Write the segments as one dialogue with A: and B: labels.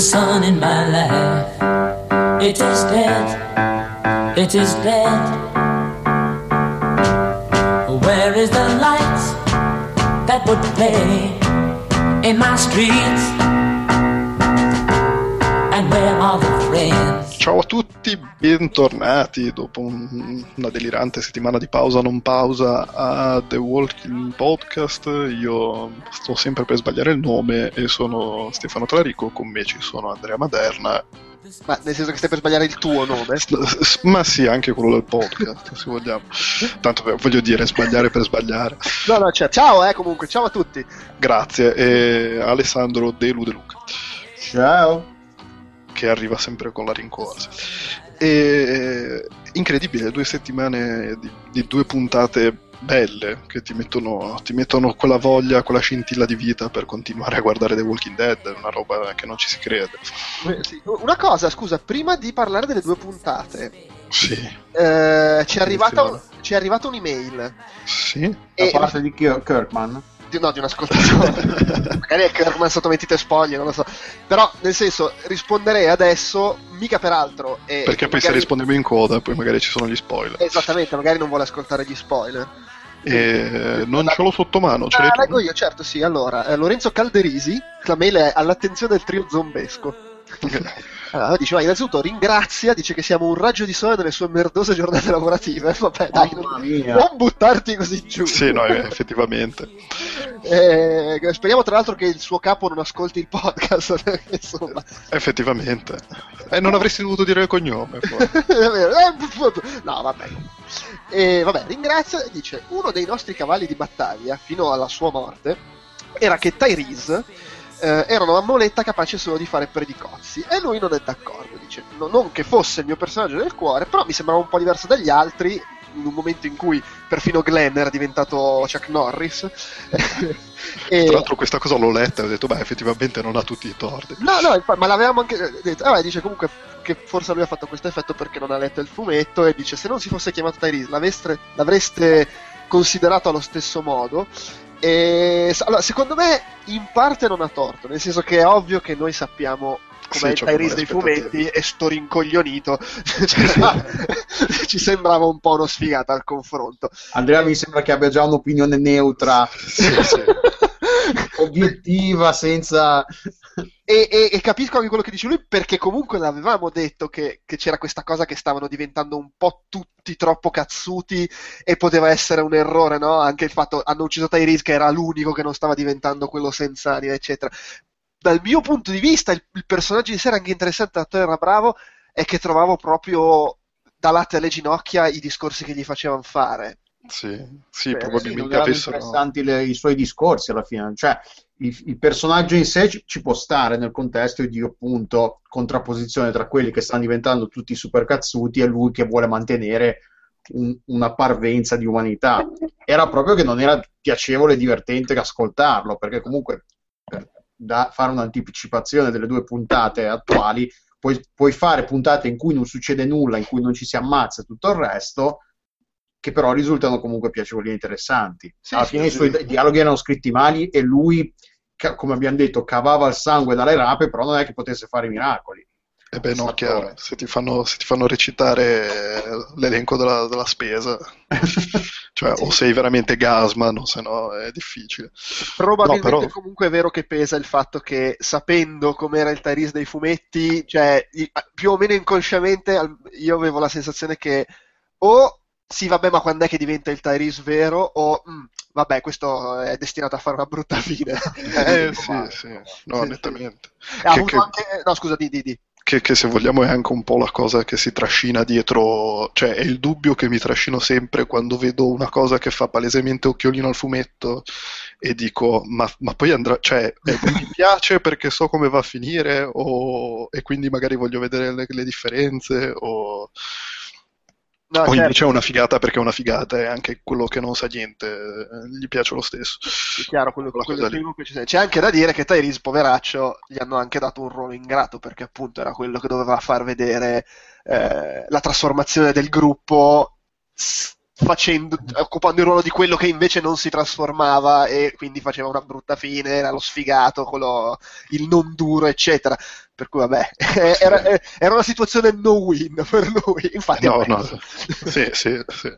A: the sun in my life. It is dead, it is dead. Where is the light that would play in my streets? And where are the friends?
B: Ciao a tutti, bentornati dopo un- una delirante settimana di pausa non pausa a The Walking Podcast. Io sto sempre per sbagliare il nome e sono Stefano Trarico, con me ci sono Andrea Maderna,
C: Ma nel senso che stai per sbagliare il tuo nome?
B: Ma sì, anche quello del podcast, se vogliamo. Tanto per- voglio dire, sbagliare per sbagliare.
C: No, no, cioè, ciao, eh, comunque, ciao a tutti.
B: Grazie, e Alessandro De Ludeluca.
D: Ciao.
B: Che arriva sempre con la rincorsa. E, incredibile, due settimane di, di due puntate belle che ti mettono, ti mettono quella voglia, quella scintilla di vita per continuare a guardare The Walking Dead, una roba che non ci si crede.
C: Eh. Una cosa, scusa, prima di parlare delle due puntate,
B: Sì,
C: eh, ci, è arrivata un- ci è arrivata un'email.
B: sì.
D: Da
C: E,
D: parte di Kir- Kirkman.
C: Di, no, di un ascoltatore. Magari è Kirkman sottomettite spoglie, non lo so. Però, nel senso, risponderei adesso, mica per altro. E
B: Perché poi se
C: magari-
B: rispondiamo in coda, poi magari ci sono gli spoiler.
C: Esattamente, magari non vuole ascoltare gli spoiler.
B: E non ce l'ho sotto mano, ce
C: Ah, leggo io, certo, sì. Allora, eh, Lorenzo Calderisi, la mail è all'attenzione del trio zombesco. Allora, dice, ma innanzitutto ringrazia, dice che siamo un raggio di sole nelle sue merdose giornate lavorative. Vabbè, dai, non,
D: mia.
C: non buttarti così giù.
B: Sì, no, eh, effettivamente.
C: Eh, speriamo tra l'altro che il suo capo non ascolti il podcast, insomma...
B: Effettivamente. E non avresti dovuto dire il cognome.
C: eh, no, vabbè. E, vabbè, ringrazia e dice: Uno dei nostri cavalli di battaglia, fino alla sua morte, era che Tyrese eh, era una mammoletta capace solo di fare predicozzi. E lui non è d'accordo. Dice: "No- Non che fosse il mio personaggio del cuore, però mi sembrava un po' diverso dagli altri. In un momento in cui perfino Glenn era diventato Chuck Norris. E-
B: Tra l'altro questa cosa l'ho letta e ho detto, beh, effettivamente non ha tutti i torti.
C: No, no, ma l'avevamo anche detto. Vabbè, dice comunque che forse lui ha fatto questo effetto perché non ha letto il fumetto e dice se non si fosse chiamato Tyrese l'avreste considerato allo stesso modo. E allora, secondo me in parte non ha torto, nel senso che è ovvio che noi sappiamo com'è
B: Sì,
C: il Tyrese
B: come
C: dei fumetti e sto rincoglionito Cioè, ci sembrava un po' uno sfigato al confronto.
D: Andrea mi sembra che abbia già un'opinione neutra,
B: Sì, sì.
D: Obiettiva, senza...
C: E, e- e capisco anche quello che dice lui perché comunque l'avevamo detto che, che c'era questa cosa che stavano diventando un po' tutti troppo cazzuti e poteva essere un errore, no? Anche il fatto hanno ucciso Tyrese che era l'unico che non stava diventando quello senza anima, eccetera. Dal mio punto di vista il, il personaggio di sé era anche interessante, l'attore era bravo, è che trovavo proprio da latte alle ginocchia i discorsi che gli facevano fare.
B: Sì, sì,
C: Beh,
D: Sì, non
B: probabilmente
D: erano
B: avessero...
D: interessanti le- i suoi discorsi alla fine. Cioè, il, il personaggio in sé ci, ci può stare nel contesto di appunto contrapposizione tra quelli che stanno diventando tutti super cazzuti e lui che vuole mantenere un- una parvenza di umanità. Era proprio che non era piacevole e divertente ascoltarlo, perché comunque eh, da fare un'anticipazione delle due puntate attuali, puoi, puoi fare puntate in cui non succede nulla, in cui non ci si ammazza e tutto il resto, che però risultano comunque piacevoli e interessanti.
C: Sì,
D: Alla
C: sì,
D: fine
C: sì.
D: i suoi dialoghi erano scritti mali e lui, come abbiamo detto, cavava il sangue dalle rape, però non è che potesse fare i miracoli.
B: Eh beh, no, chiaro, se ti fanno, se ti fanno recitare l'elenco della, della spesa, cioè o sei veramente Gasman o se no è difficile.
C: Probabilmente
B: No, però-
C: comunque è vero che pesa il fatto che sapendo com'era il Tyrese dei fumetti, cioè più o meno inconsciamente io avevo la sensazione che o sì vabbè ma quando è che diventa il Tyrese vero o "Mm, vabbè questo è destinato a fare una brutta fine.
B: Eh sì, sì, no,
C: Sì,
B: nettamente.
C: Ha
B: Che- che-
C: anche- No scusa, di, di, di.
B: Che, che se vogliamo è anche un po' la cosa che si trascina dietro, cioè è il dubbio che mi trascino sempre quando vedo una cosa che fa palesemente occhiolino al fumetto e dico, ma, ma poi andrà, cioè eh, mi piace perché so come va a finire o, e quindi magari voglio vedere le, le differenze o,
C: No,
B: o
C: certo.
B: invece è una figata perché è una figata e anche quello che non sa niente gli piace lo stesso.
C: È chiaro, quello, quello primo che ci. C'è anche da dire che Tyrese, poveraccio, gli hanno anche dato un ruolo ingrato perché appunto era quello che doveva far vedere eh, la trasformazione del gruppo facendo, occupando il ruolo di quello che invece non si trasformava e quindi faceva una brutta fine, era lo sfigato, quello, il non duro, eccetera. Per cui vabbè, era, era, una situazione no win per lui, infatti...
B: No, no, sì, sì, sì.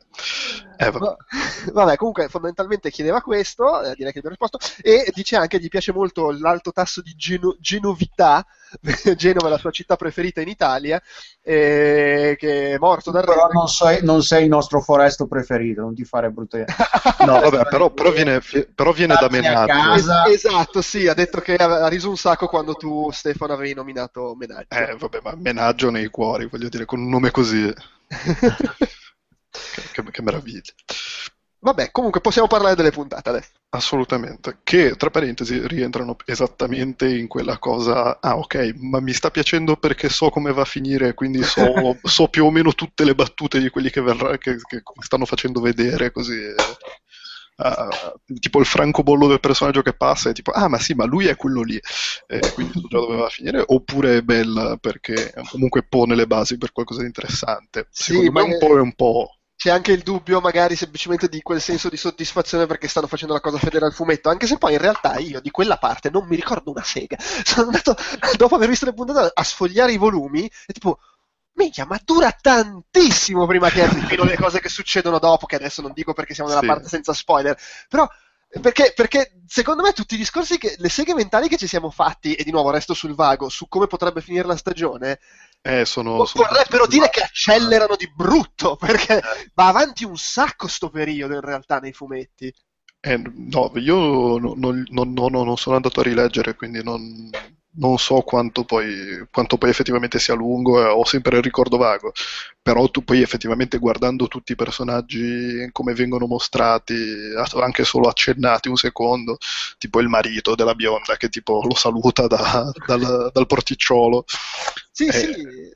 C: Eh, vabbè. vabbè. comunque fondamentalmente chiedeva questo, eh, direi che abbiamo risposto, e dice anche che gli piace molto l'alto tasso di geno- genovità, Genova è la sua città preferita in Italia, eh, che è morto da
D: Però non sei, non sei, il nostro foresto preferito, non ti fare brutte...
B: no, vabbè, però, però viene, però viene da Menaggio.
C: esatto, sì, ha detto che ha riso un sacco quando tu, Stefano, avevi nominato Menaggio.
B: Eh, vabbè, ma Menaggio nei cuori, voglio dire, con un nome così... che, che, meraviglia.
C: Vabbè, comunque possiamo parlare delle puntate adesso.
B: Assolutamente, che tra parentesi rientrano esattamente in quella cosa, ah ok, ma mi sta piacendo perché so come va a finire, quindi so, so più o meno tutte le battute di quelli che, verrà, che, che stanno facendo vedere, così... Uh, tipo il francobollo del personaggio che passa è tipo ah ma sì ma lui è quello lì eh, quindi so già dove va a finire oppure è bella perché comunque pone le basi per qualcosa di interessante sì, secondo me un po' è un po'
C: c'è anche il dubbio magari semplicemente di quel senso di soddisfazione perché stanno facendo la cosa fedele al fumetto, anche se poi in realtà io di quella parte non mi ricordo una sega. Sono andato, dopo aver visto le puntate, a sfogliare i volumi e tipo, minchia, ma dura tantissimo prima che arrivino le cose che succedono dopo, che adesso non dico perché siamo nella sì. parte senza spoiler, però perché, perché, secondo me tutti i discorsi che le seghe mentali che ci siamo fatti, e di nuovo resto sul vago, su come potrebbe finire la stagione,
B: eh, sono,
C: sono vorrebbero dire che accelerano di brutto, perché eh. va avanti un sacco sto periodo in realtà nei fumetti.
B: Eh, no, io non, non, non, non, sono andato a rileggere, quindi non, non so quanto poi, quanto poi, effettivamente sia lungo, eh, ho sempre il ricordo vago, però tu poi effettivamente guardando tutti i personaggi come vengono mostrati, anche solo accennati un secondo, tipo il marito della bionda che tipo lo saluta da, dal, dal, porticciolo.
C: Sì, eh. sì,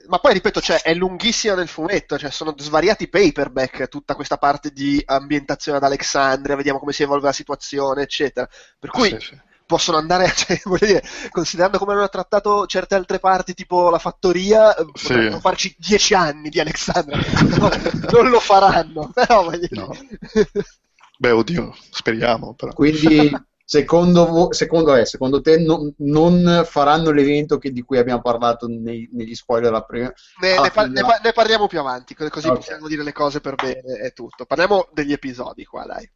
C: ma poi ripeto, cioè, è lunghissima nel fumetto, cioè, sono svariati paperback tutta questa parte di ambientazione ad Alexandria, vediamo come si evolve la situazione, eccetera. Per cui... Sì, sì possono andare, cioè, dire, considerando come hanno trattato certe altre parti, tipo la fattoria, sì. potrebbero farci dieci anni di Alexandra. no, non lo faranno, però voglio no.
B: Beh, oddio, speriamo. Però.
D: Quindi, secondo, secondo, eh, secondo te, no, non faranno l'evento che, di cui abbiamo parlato nei, negli spoiler a prima?
C: Ne, ne, par- ne, par- ne, parliamo più avanti, così okay. possiamo dire le cose per bene e tutto. Parliamo degli episodi qua, dai.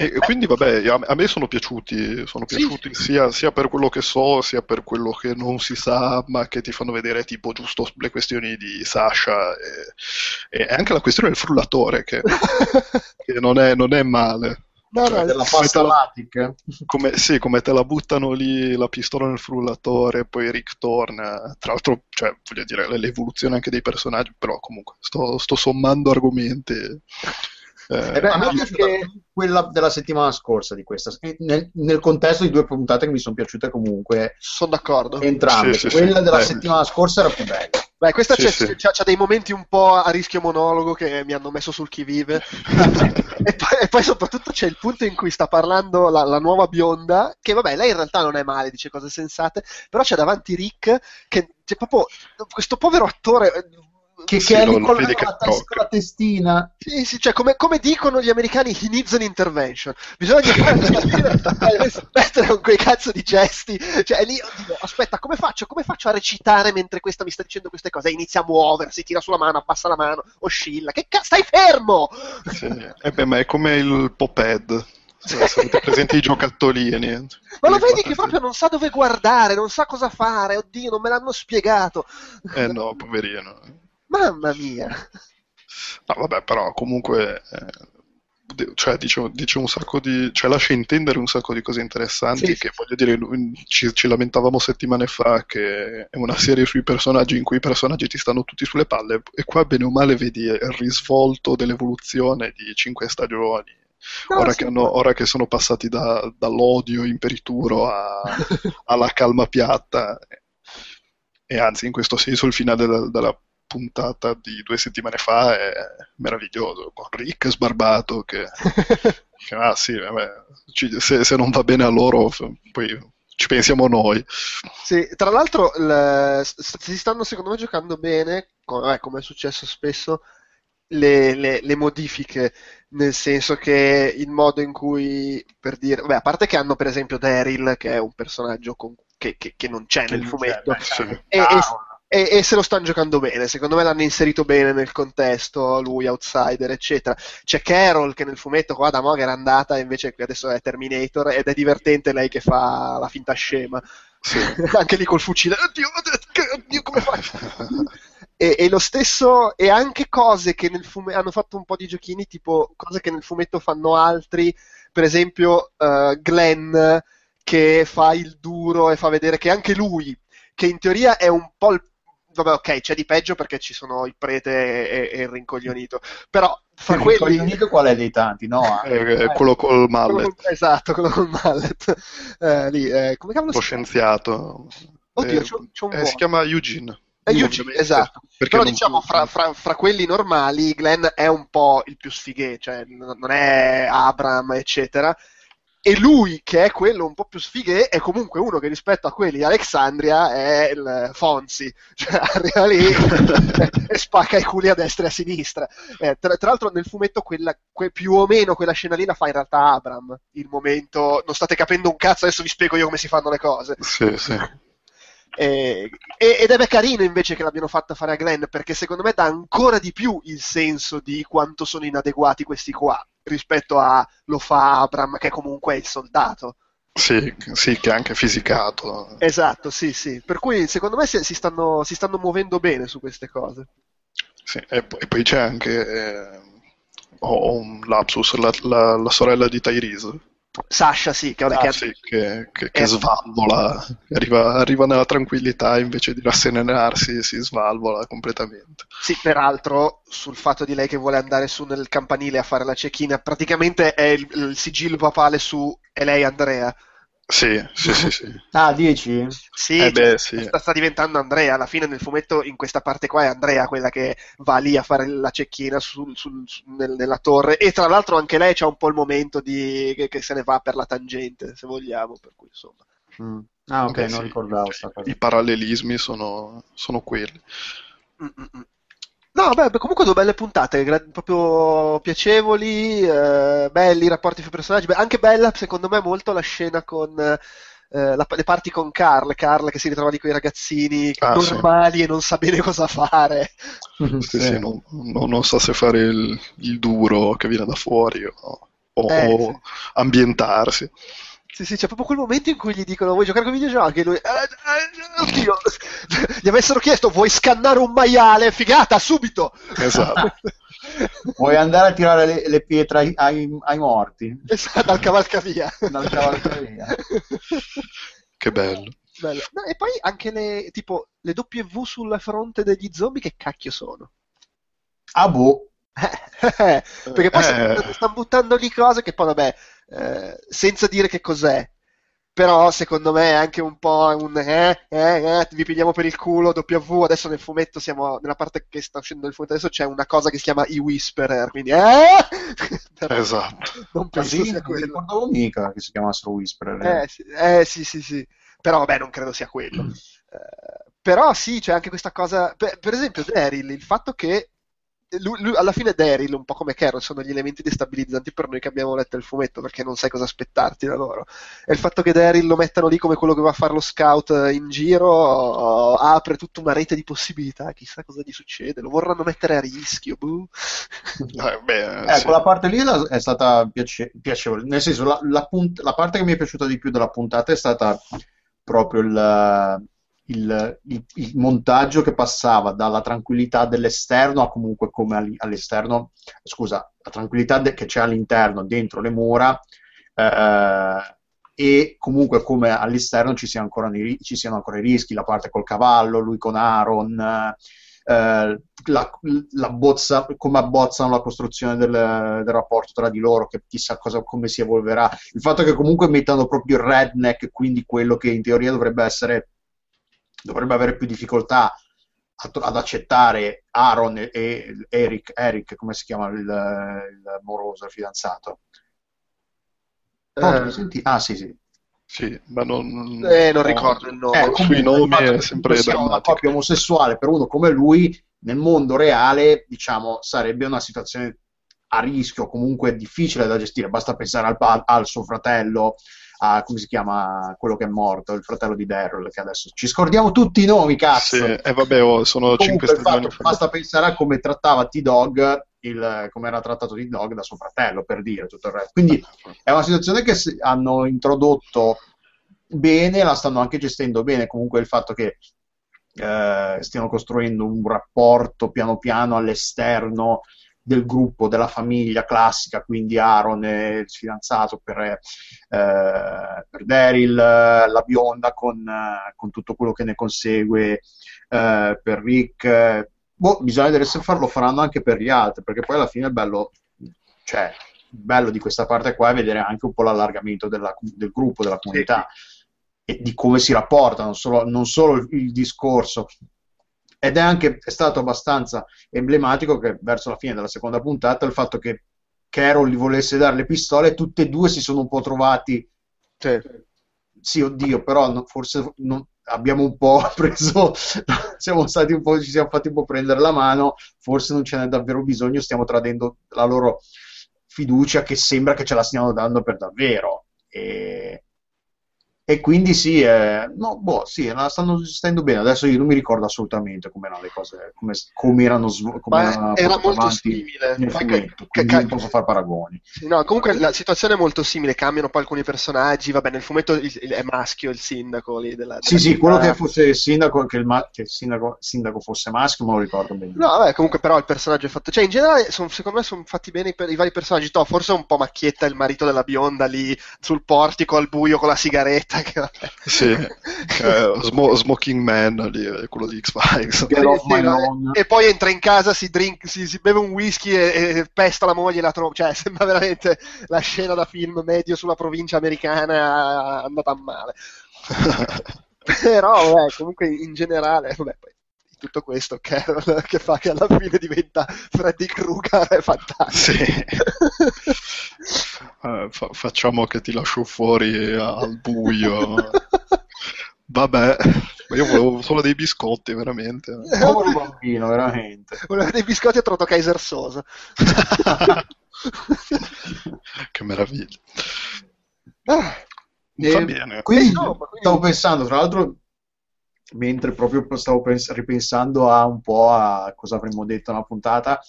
B: E quindi vabbè, a me sono piaciuti, sono piaciuti sì. sia, sia, per quello che so, sia per quello che non si sa, ma che ti fanno vedere tipo giusto le questioni di Sasha e, e anche la questione del frullatore, che, che non, è, non, è, male.
D: No, cioè, no, della come,
B: come, sì, come te la buttano lì la pistola nel frullatore, poi Rick torna. Tra l'altro, cioè, voglio dire, l'evoluzione anche dei personaggi, però comunque sto, sto sommando argomenti.
D: Eh, eh beh, a me piace quella della settimana scorsa di questa, nel, nel, contesto di due puntate che mi sono piaciute comunque.
C: Sono d'accordo.
D: Entrambe. Sì, sì, quella sì. della settimana scorsa era più bella.
C: Beh, questa c'è, c'è, c'è, dei momenti un po' a rischio monologo che mi hanno messo sul chi vive. e, poi, e, poi, soprattutto c'è il punto in cui sta parlando la, la, nuova bionda, che vabbè, lei in realtà non è male, dice cose sensate, però c'è davanti Rick che c'è proprio questo povero attore
D: che, sì, che è lì con, la, con la testina.
C: Sì, sì, cioè come, come, dicono gli americani, he needs an intervention. Bisogna mettere con quei cazzo di gesti. Cioè, lì, oddio, aspetta, come faccio? Come faccio a recitare mentre questa mi sta dicendo queste cose? Inizia a muoversi, tira sulla mano, abbassa la mano, oscilla. Che cazzo, stai fermo!
B: Sì. Eh beh, ma è come il Poped. Sono presenti i giocattolini.
C: Ma lo vedi che proprio non sa dove guardare, non sa cosa fare, oddio, non me l'hanno spiegato.
B: Eh no, poverino.
C: Mamma mia!
B: No, vabbè, però comunque eh, cioè, dice, dice, un sacco di. cioè, lascia intendere un sacco di cose interessanti. Sì. Che voglio dire, ci, ci, lamentavamo settimane fa che è una serie sui personaggi in cui i personaggi ti stanno tutti sulle palle. E qua, bene o male, vedi il risvolto dell'evoluzione di cinque stagioni. No, ora, sì, che hanno, ora, che sono passati da, dall'odio imperituro a, alla calma piatta. E anzi, in questo senso, il finale della, della puntata di due settimane fa è meraviglioso, con Rick sbarbato che, che ah sì, vabbè, ci, se, se, non va bene a loro poi ci pensiamo noi.
C: Sì, tra l'altro le, si stanno secondo me giocando bene, come, eh, come è successo spesso, le, le, le, modifiche, nel senso che il modo in cui, per dire, beh, a parte che hanno per esempio Daryl, che è un personaggio con che, che, che non c'è nel fumetto.
D: c'è, beh,
B: Sì.
C: E-
D: Ah,
C: e, e se lo stanno giocando bene, secondo me l'hanno inserito bene nel contesto, lui outsider, eccetera. C'è Carol che nel fumetto qua da Moga era andata e invece qui adesso è Terminator ed è divertente lei che fa la finta scema.
B: Sì.
C: Anche lì col fucile, oddio, oddio, oddio come faccio? E, e lo stesso, e anche cose che nel fumetto hanno fatto un po' di giochini, tipo cose che nel fumetto fanno altri, per esempio eh, Glenn che fa il duro e fa vedere che anche lui, che in teoria è un po' il vabbè, ok, c'è di peggio perché ci sono il prete e, e il rincoglionito. Però fra
D: il
C: quelli.
D: coglionito qual è dei tanti? No,
B: È, è quello col
C: quello
B: mallet,
C: col- esatto, quello col mallet. Eh, lì, eh, come cavolo
B: lo
C: si chiama?
B: scienziato.
C: Oddio,
B: Eh,
C: c'ho- c'ho un
B: eh,
C: buono.
B: si chiama Eugene.
C: Eugene, esatto. Però diciamo, fra, fra- fra quelli normali, Glenn è un po' il più sfighe, cioè non è Abram, eccetera. E lui, che è quello un po' più sfighe, è comunque uno che rispetto a quelli di Alexandria è il Fonzi. Cioè, arriva lì e spacca i culi a destra e a sinistra. Eh, tra, tra l'altro nel fumetto quella, que- più o meno quella scena lì la fa in realtà Abram. Il momento, non state capendo un cazzo, adesso vi spiego io come si fanno le cose.
B: Sì, sì.
C: Eh, ed è carino invece che l'abbiano fatta fare a Glenn perché secondo me dà ancora di più il senso di quanto sono inadeguati questi qua rispetto a lo fa Abram che comunque è il soldato.
B: Sì, sì, che è anche fisicato.
C: Esatto, sì, sì. Per cui secondo me si, si stanno, si stanno muovendo bene su queste cose.
B: Sì, e, poi- e poi c'è anche eh, ho un lapsus, la, la- la sorella di Tyrese,
C: Sasha, sì, che,
B: Ah,
C: che-
B: sì, che, che- che
C: Eh.
B: svalvola, arriva, arriva nella tranquillità invece di rasserenarsi, si svalvola completamente.
C: sì, peraltro sul fatto di lei che vuole andare su nel campanile a fare la cecchina, praticamente è il, il sigillo papale su e lei Andrea.
B: Sì, sì, sì, sì.
D: Ah, 10?
C: Sì,
B: Eh
C: cioè,
B: beh, sì.
C: sta, sta diventando Andrea. Alla fine nel fumetto, in questa parte qua, è Andrea quella che va lì a fare la cecchina sul- sul- su- nel- nella torre. E tra l'altro anche lei c'ha un po' il momento di, che, che se ne va per la tangente, se vogliamo. Per cui, insomma.
D: Mm. Ah, ok,
B: Beh,
D: non
B: sì,
D: ricordavo
B: cioè,
D: sta cosa.
B: I parallelismi sono, sono quelli.
C: Mm-mm. No, beh, comunque due belle puntate, gra- proprio piacevoli, eh, belli i rapporti fra i personaggi. Beh, anche bella, secondo me, molto la scena con eh, la- le parti con Carl, Carl che si ritrova lì con i ragazzini
B: Ah, sì.
C: normali e non sa bene cosa fare.
B: Sì, sì, non, non- non so se fare il, il duro che viene da fuori o, o-
C: Eh,
B: o
C: sì.
B: ambientarsi.
C: Sì, sì, c'è proprio quel momento in cui gli dicono vuoi giocare con i videogiochi? E lui, "Eh, eh, oddio, gli avessero chiesto vuoi scannare un maiale? Figata, subito!
B: Esatto.
D: Vuoi andare a tirare le, le pietre ai, ai- ai morti?
C: Esatto, dal cavalcavia.
D: Dal cavalcavia.
B: Che bello.
C: Bello. No, e poi anche le, tipo, le W sulla fronte degli zombie che cacchio sono?
D: Ah, boh.
C: Perché poi
B: Eh.
C: stanno, stanno buttando lì cose che poi, vabbè, eh, senza dire che cos'è. Però secondo me è anche un po' un eh, eh, eh, vi pigliamo per il culo W. Adesso nel fumetto siamo nella parte che sta uscendo nel fumetto adesso c'è una cosa che si chiama i Whisperer. Quindi eh!
B: Esatto.
C: non penso
D: Così
C: sia
D: non
C: quello.
D: ricordavo mica che si chiamassero Whisperer.
C: Eh sì, eh, sì, sì, sì. Però vabbè, non credo sia quello. Eh, però sì, c'è anche questa cosa. Per, per esempio, Daryl, il fatto che lui- lui- alla fine Daryl, un po' come Carol, sono gli elementi destabilizzanti per noi che abbiamo letto il fumetto perché non sai cosa aspettarti da loro. E il fatto che Daryl lo mettano lì come quello che va a fare lo scout in giro oh, apre tutta una rete di possibilità. Chissà cosa gli succede. Lo vorranno mettere a rischio. boh.
B: Eh, beh,
D: Eh,
B: sì.
D: quella parte lì è stata piace- piacevole, nel senso la, la punt- la parte che mi è piaciuta di più della puntata è stata proprio il, il- il- il montaggio che passava dalla tranquillità dell'esterno a comunque come all- all'esterno, scusa, la tranquillità de- che c'è all'interno, dentro le mura, eh, e comunque come all'esterno ci siano, ancora, i ri- ci siano ancora i rischi, la parte col cavallo, lui con Aaron, eh, la, la bozza, come abbozzano la costruzione del, del rapporto tra di loro, che chissà cosa, come si evolverà. Il fatto che comunque mettano proprio il redneck, quindi quello che in teoria dovrebbe essere, dovrebbe avere più difficoltà ad accettare Aaron e, Eric, Eric, come si chiama il, il moroso, il fidanzato? Pronto,
C: Eh,
D: mi senti? Ah, sì, sì.
B: Sì, ma non,
C: eh, non ricordo il nome.
D: Eh,
B: Sui nomi è sempre
D: una coppia omosessuale per uno come lui, nel mondo reale, diciamo, sarebbe una situazione a rischio, comunque difficile da gestire. Basta pensare al, al suo fratello, a, come si chiama quello che è morto, il fratello di Daryl, che adesso ci scordiamo tutti i nomi, cazzo.
B: Sì, e vabbè, oh, sono
D: Comunque,
B: 5
D: il fatto-
B: stagioni
D: basta pensare a come trattava T-Dog, il, come era trattato T-Dog da suo fratello, per dire tutto il resto. Quindi è una situazione che hanno introdotto bene, la stanno anche gestendo bene. Comunque il fatto che eh, stiano costruendo un rapporto piano piano all'esterno del gruppo, della famiglia classica, quindi Aaron e il fidanzato per, eh, per Daryl, la bionda con, eh, con tutto quello che ne consegue eh, per Rick. eh, boh, bisogna vedere se farlo faranno anche per gli altri, perché poi alla fine è bello, cioè, bello di questa parte qua è vedere anche un po' l'allargamento della- del gruppo, della comunità e di come si rapportano, solo- non solo il, il discorso. Ed è anche è stato abbastanza emblematico che verso la fine della seconda puntata il fatto che Carol gli volesse dare le pistole, tutte e due si sono un po' trovati.
C: Sì.
D: Sì, oddio, però no- forse non- abbiamo un po' preso, siamo stati un po', ci siamo fatti un po' prendere la mano, forse non ce n'è davvero bisogno, stiamo tradendo la loro fiducia che sembra che ce la stiano dando per davvero. E, e quindi sì, eh, no, boh, sì, la stanno gestendo bene. Adesso io non mi ricordo assolutamente come erano le cose, come, come erano, come
C: era molto simile.
D: nel fumetto,
C: ca- ca-
D: non posso fare paragoni.
C: No, comunque la situazione è molto simile, cambiano poi alcuni personaggi, vabbè, nel fumetto il- il- è maschio il sindaco lì della,
D: Sì,
C: della
D: sì, quello
C: città.
D: che fosse il sindaco, che il, ma- che il sindaco, sindaco fosse maschio, me lo ricordo bene.
C: No, vabbè, comunque però il personaggio è fatto, cioè in generale son- secondo me sono fatti bene i, i vari personaggi, Toh, forse un po' macchietta il marito della bionda lì sul portico al buio con la sigaretta, che vabbè.
B: Sì, eh, Smo- Smoking Man, lì, eh, quello di X-Files.
D: Lawn.
C: E poi entra in casa, si, drink- si, si beve un whisky e, e pesta la moglie e la trova. Cioè, sembra veramente la scena da film medio sulla provincia americana andata a male. Però, vabbè, comunque in generale, vabbè, poi tutto questo Carol che fa che alla fine diventa Freddy Krueger è fantastico.
B: Sì. Eh, fa- facciamo che ti lascio fuori al buio. Vabbè, ma io volevo solo dei biscotti, veramente.
D: Povero bambino, veramente.
C: Voleva dei biscotti a trotto Kaiser Sosa.
B: che meraviglia.
C: Ah,
D: E
B: Va bene.
D: Quindi,
C: Eh, insomma, quindi-
D: stavo pensando, tra l'altro, mentre proprio stavo pens- ripensando a un po' a cosa avremmo detto nella puntata,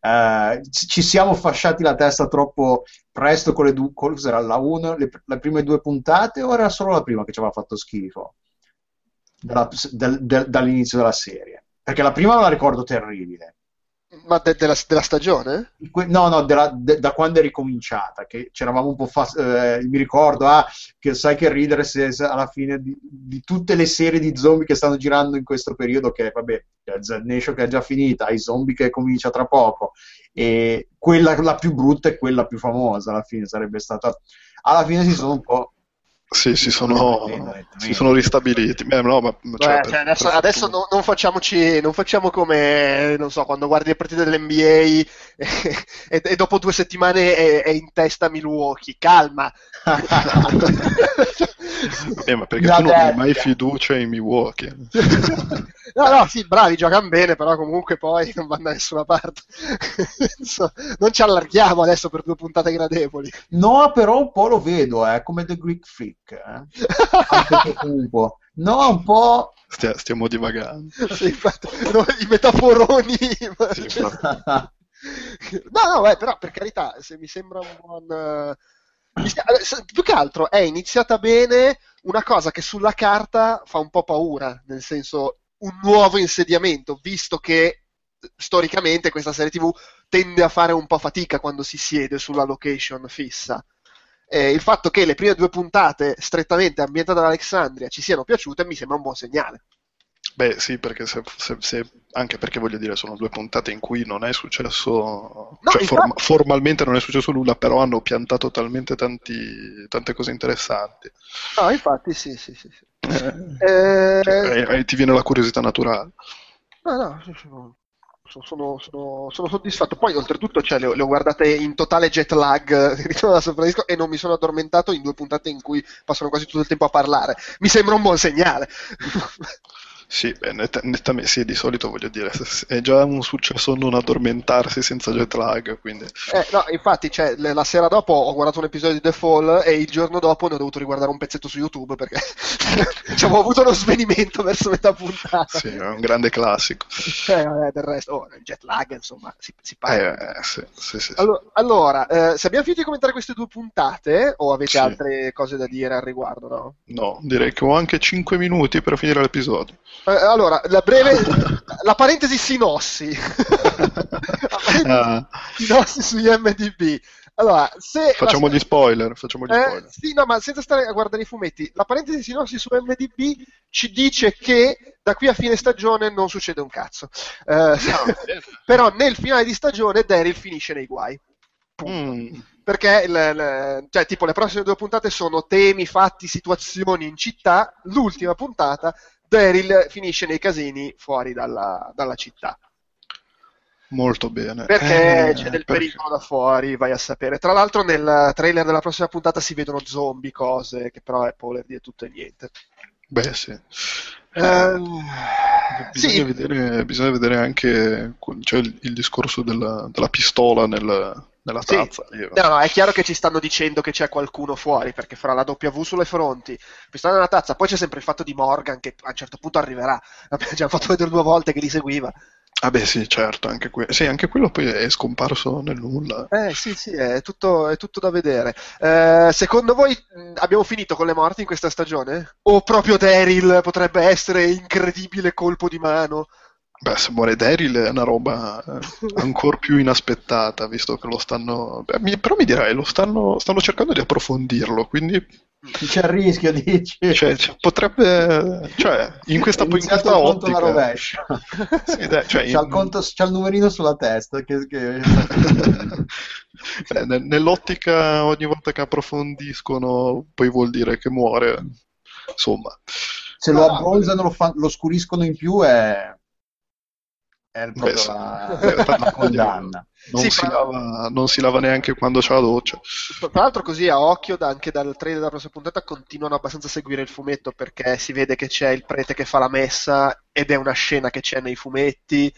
D: eh, ci siamo fasciati la testa troppo presto con le due, cos'era la, uno, le, le prime due puntate o era solo la prima che ci aveva fatto schifo? Dalla- del- del- dall'inizio della serie. Perché la prima la ricordo terribile.
C: Ma de- della, della stagione?
D: No, no, della- de- da quando è ricominciata, che c'eravamo un po' fa- eh, mi ricordo, ah, che sai che ridere se, se alla fine di, di tutte le serie di zombie che stanno girando in questo periodo, che vabbè, c'è Z Nation che è già finita, i zombie che comincia tra poco, e quella la più brutta è quella più famosa, alla fine sarebbe stata... Alla fine si sono un po'...
B: Sì, si sono, si sono ristabiliti. Beh, no, ma, cioè,
C: Beh,
B: per-
C: cioè, adesso, adesso non, non facciamoci, non facciamo come, non so, quando guardi le partite dell'NBA e, e- e dopo due settimane è, è in testa Milwaukee. Calma.
B: Eh, ma perché
D: La
B: tu non hai mai fiducia in Milwaukee?
C: No, no, sì, bravi, giocano bene, però comunque poi non vanno da nessuna parte. Non ci allarghiamo adesso per due puntate gradevoli.
D: No, però un po' lo vedo, eh, come The Greek Freak, eh. Anche po'. No, un po'...
B: Stia- stiamo divagando.
C: Sì, infatti, no, I metaforoni.
B: Sì.
C: No, no, beh, però per carità, se mi sembra un buon... eh, più che altro è iniziata bene una cosa che sulla carta fa un po' paura, nel senso un nuovo insediamento, visto che eh, storicamente questa serie TV tende a fare un po' fatica quando si siede sulla location fissa. Eh, il fatto che le prime due puntate strettamente ambientate ad Alexandria ci siano piaciute mi sembra un buon segnale.
B: Beh, sì, perché se, se- se- anche perché voglio dire, sono due puntate in cui non è successo,
C: No,
B: cioè forma- formalmente non è successo nulla, però hanno piantato talmente tanti- tante cose interessanti.
C: No, infatti sì, sì, sì. sì.
B: Eh,
C: Eh,
B: e- e ti viene la curiosità naturale.
C: No, no, sono, sono- sono- soddisfatto. Poi, oltretutto, cioè, le, le ho guardate in totale jet lag ritorno da San Francisco e non mi sono addormentato in due puntate in cui passano quasi tutto il tempo a parlare. Mi sembra un buon segnale.
B: Sì, beh, net- nettamente sì, di solito voglio dire, è già un successo non addormentarsi senza jet lag, quindi...
C: Eh, no, infatti, cioè, la sera dopo ho guardato un episodio di The Fall e il giorno dopo ne ho dovuto riguardare un pezzetto su YouTube perché diciamo, ho avuto uno svenimento verso metà puntata.
B: Sì, è un grande classico.
C: Eh, vabbè, del resto, oh, il jet lag, insomma, si, si parla.
B: Eh, sì, sì, sì, sì.
C: Allora, allora, eh, se abbiamo finito di commentare queste due puntate, o avete altre cose da dire al riguardo, no?
B: No, direi che ho anche 5 minuti per finire l'episodio.
C: Eh, allora, la breve, la parentesi sinossi. La parentesi
B: Ah,
C: sinossi su IMDb. Allora, se
B: facciamo
C: la-
B: gli spoiler, facciamo gli
C: Eh,
B: spoiler.
C: sì, no, ma senza stare a guardare i fumetti, la parentesi sinossi su MDB ci dice che da qui a fine stagione non succede un cazzo. Eh, però nel finale di stagione Daryl finisce nei guai.
B: Mm,
C: Perché il- il- cioè, tipo, le prossime due puntate sono temi, fatti, situazioni in città. L'ultima puntata, Daryl finisce nei casini fuori dalla, dalla città.
B: molto bene.
C: Perché
B: Eh,
C: c'è del
B: perché-
C: pericolo da fuori, vai a sapere. Tra l'altro nel trailer della prossima puntata si vedono zombie, cose che però è Power di tutto e niente.
B: Beh, sì.
C: Eh,
B: Bisogna,
C: sì,
B: vedere, bisogna vedere anche cioè, il, il discorso della, della pistola nel- nella
C: Sì.
B: tazza. Io-
C: No, no, è chiaro che ci stanno dicendo che c'è qualcuno fuori, perché farà la W sulle fronti, pistola nella tazza, poi c'è sempre il fatto di Morgan che a un certo punto arriverà. L'abbiamo già fatto vedere due volte che li seguiva.
B: Ah beh sì, certo, anche, que- sì, anche quello poi è scomparso nel nulla.
C: Eh sì, sì, è tutto, è tutto da vedere. Eh, secondo voi mh, abbiamo finito con le morti in questa stagione? O proprio Daryl potrebbe essere incredibile colpo di mano?
B: Beh, se muore Daryl è una roba eh, ancora più inaspettata, visto che lo stanno... beh, mi- però mi direi, lo stanno, stanno cercando di approfondirlo, quindi
D: C'è il rischio, dici.
B: cioè, cioè, potrebbe... Cioè, in questa, in questa
D: il conto alla
B: ottica...
D: rovescia.
B: Sì, dai, cioè,
D: c'ha, il
B: in-
D: conto- c'ha il numerino sulla testa. Che, che-
B: Eh, ne- Nell'ottica ogni volta che approfondiscono poi vuol dire che muore, insomma.
D: Se lo
C: Ah,
D: abbronzano, lo, fa- lo scuriscono in più è, è proprio
B: Beh,
D: la,
B: Eh,
D: la condanna.
B: Non,
C: Sì,
B: si
C: però-
B: lava, non si lava neanche quando c'è la doccia.
C: Tra l'altro così a occhio anche dal trailer della prossima puntata continuano abbastanza a seguire il fumetto perché si vede che c'è il prete che fa la messa ed è una scena che c'è nei fumetti.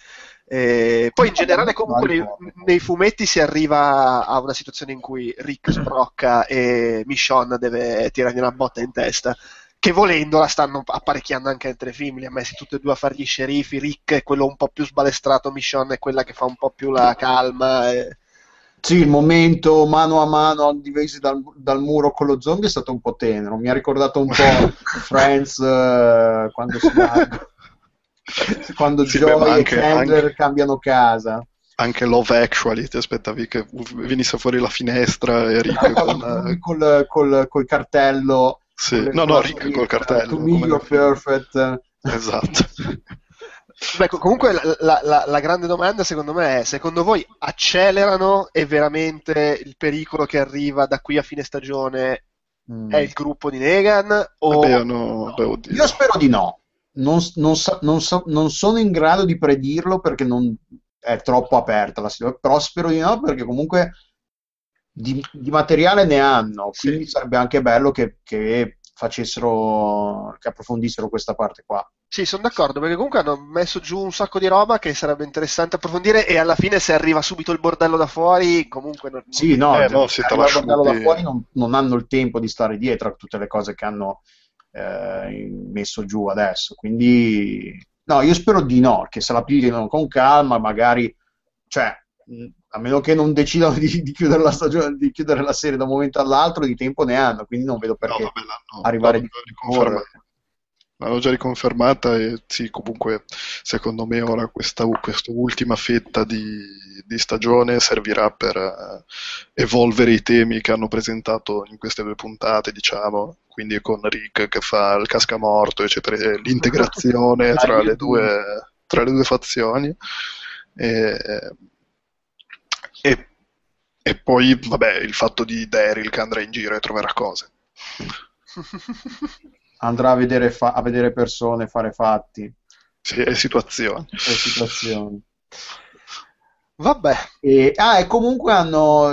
C: E poi in generale comunque nei, nei fumetti si arriva a una situazione in cui Rick sbrocca e Michonne deve tirargli una botta in testa. Che volendo la stanno apparecchiando anche nel telefilm, li ha messi tutti e due a fare gli sceriffi. Rick è quello un po' più sbalestrato, Michonne è quella che fa un po' più la calma. e-
D: Sì, il momento mano a mano divisi dal, dal muro con lo zombie è stato un po' tenero. Mi ha ricordato un po' Friends eh, quando, si va- quando
B: Sì,
D: Joey
B: beh, ma
D: e
B: anche-
D: Chandler
B: anche-
D: cambiano casa.
B: Anche Love Actually, ti aspettavi che venisse fuori la finestra e Rick con...
D: Col, col- col cartello.
B: Sì. No, no, Rick col cartello.
D: To me
B: come-
D: you're perfect.
B: Esatto.
C: Beh, co- comunque la, la- la- la grande domanda secondo me è, secondo voi accelerano e veramente il pericolo che arriva da qui a fine stagione
D: Mm.
C: è il gruppo di Negan? O...
B: Vabbè, no, beh, oddio.
D: Io spero di no. Non, non sa- non sa- non sono in grado di predirlo perché non è troppo aperta la situazione, però spero di no perché comunque di, di materiale ne hanno,
B: Sì.
D: quindi sarebbe anche bello che, che facessero, che approfondissero questa parte qua.
C: Sì, sono d'accordo, perché comunque hanno messo giù un sacco di roba che sarebbe interessante approfondire e alla fine se arriva subito il bordello da fuori, comunque... non-
D: Sì, no,
B: Eh, no, si te
D: arriva il bordello da fuori non, non hanno il tempo di stare dietro a tutte le cose che hanno eh, messo giù adesso. Quindi, no, io spero di no, che se la pigliano con calma, magari, cioè, a meno che non decidano di, di chiudere la stagione, di chiudere la serie da un momento all'altro, di tempo ne hanno, quindi non vedo
B: No,
D: perché
B: vabbè, l'hanno-
D: arrivare
B: l'hanno
D: di
B: già riconfermata. L'hanno già riconfermata e sì, comunque secondo me ora questa, questa ultima fetta di, di stagione servirà per eh, evolvere i temi che hanno presentato in queste due puntate, diciamo, quindi con Rick che fa il cascamorto, eccetera, l'integrazione tra le due, tra le due fazioni. E, e, e poi, vabbè, il fatto di Daryl che andrà in giro e troverà cose.
D: andrà a vedere, fa- a vedere persone, fare fatti
B: Sì, e situazioni.
D: e situazioni.
C: Vabbè,
D: E, ah, e comunque hanno,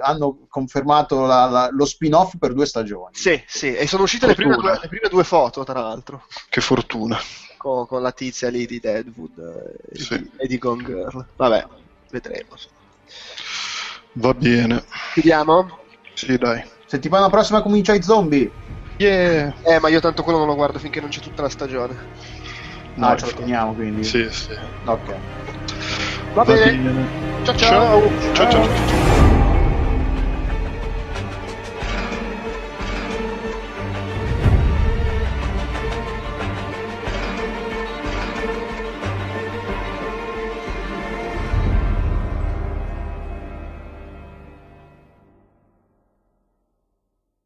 D: hanno confermato la- la- lo spin-off per due stagioni.
C: sì, sì, e sono uscite le prime, due, le prime due foto, tra l'altro.
B: Che fortuna.
C: con, con la tizia lì di Deadwood eh,
B: Sì.
C: e di Gone Girl. Vabbè, vedremo.
B: Va bene.
C: Chiudiamo?
B: Sì, dai.
D: Settimana prossima comincia i zombie.
B: Yeah.
C: Eh, ma io tanto quello non lo guardo finché non c'è tutta la stagione.
D: No,
B: No,
D: ce lo teniamo quindi.
B: Sì, sì.
D: Ok.
C: Va, bene. Ciao ciao.
B: ciao, ciao. ciao.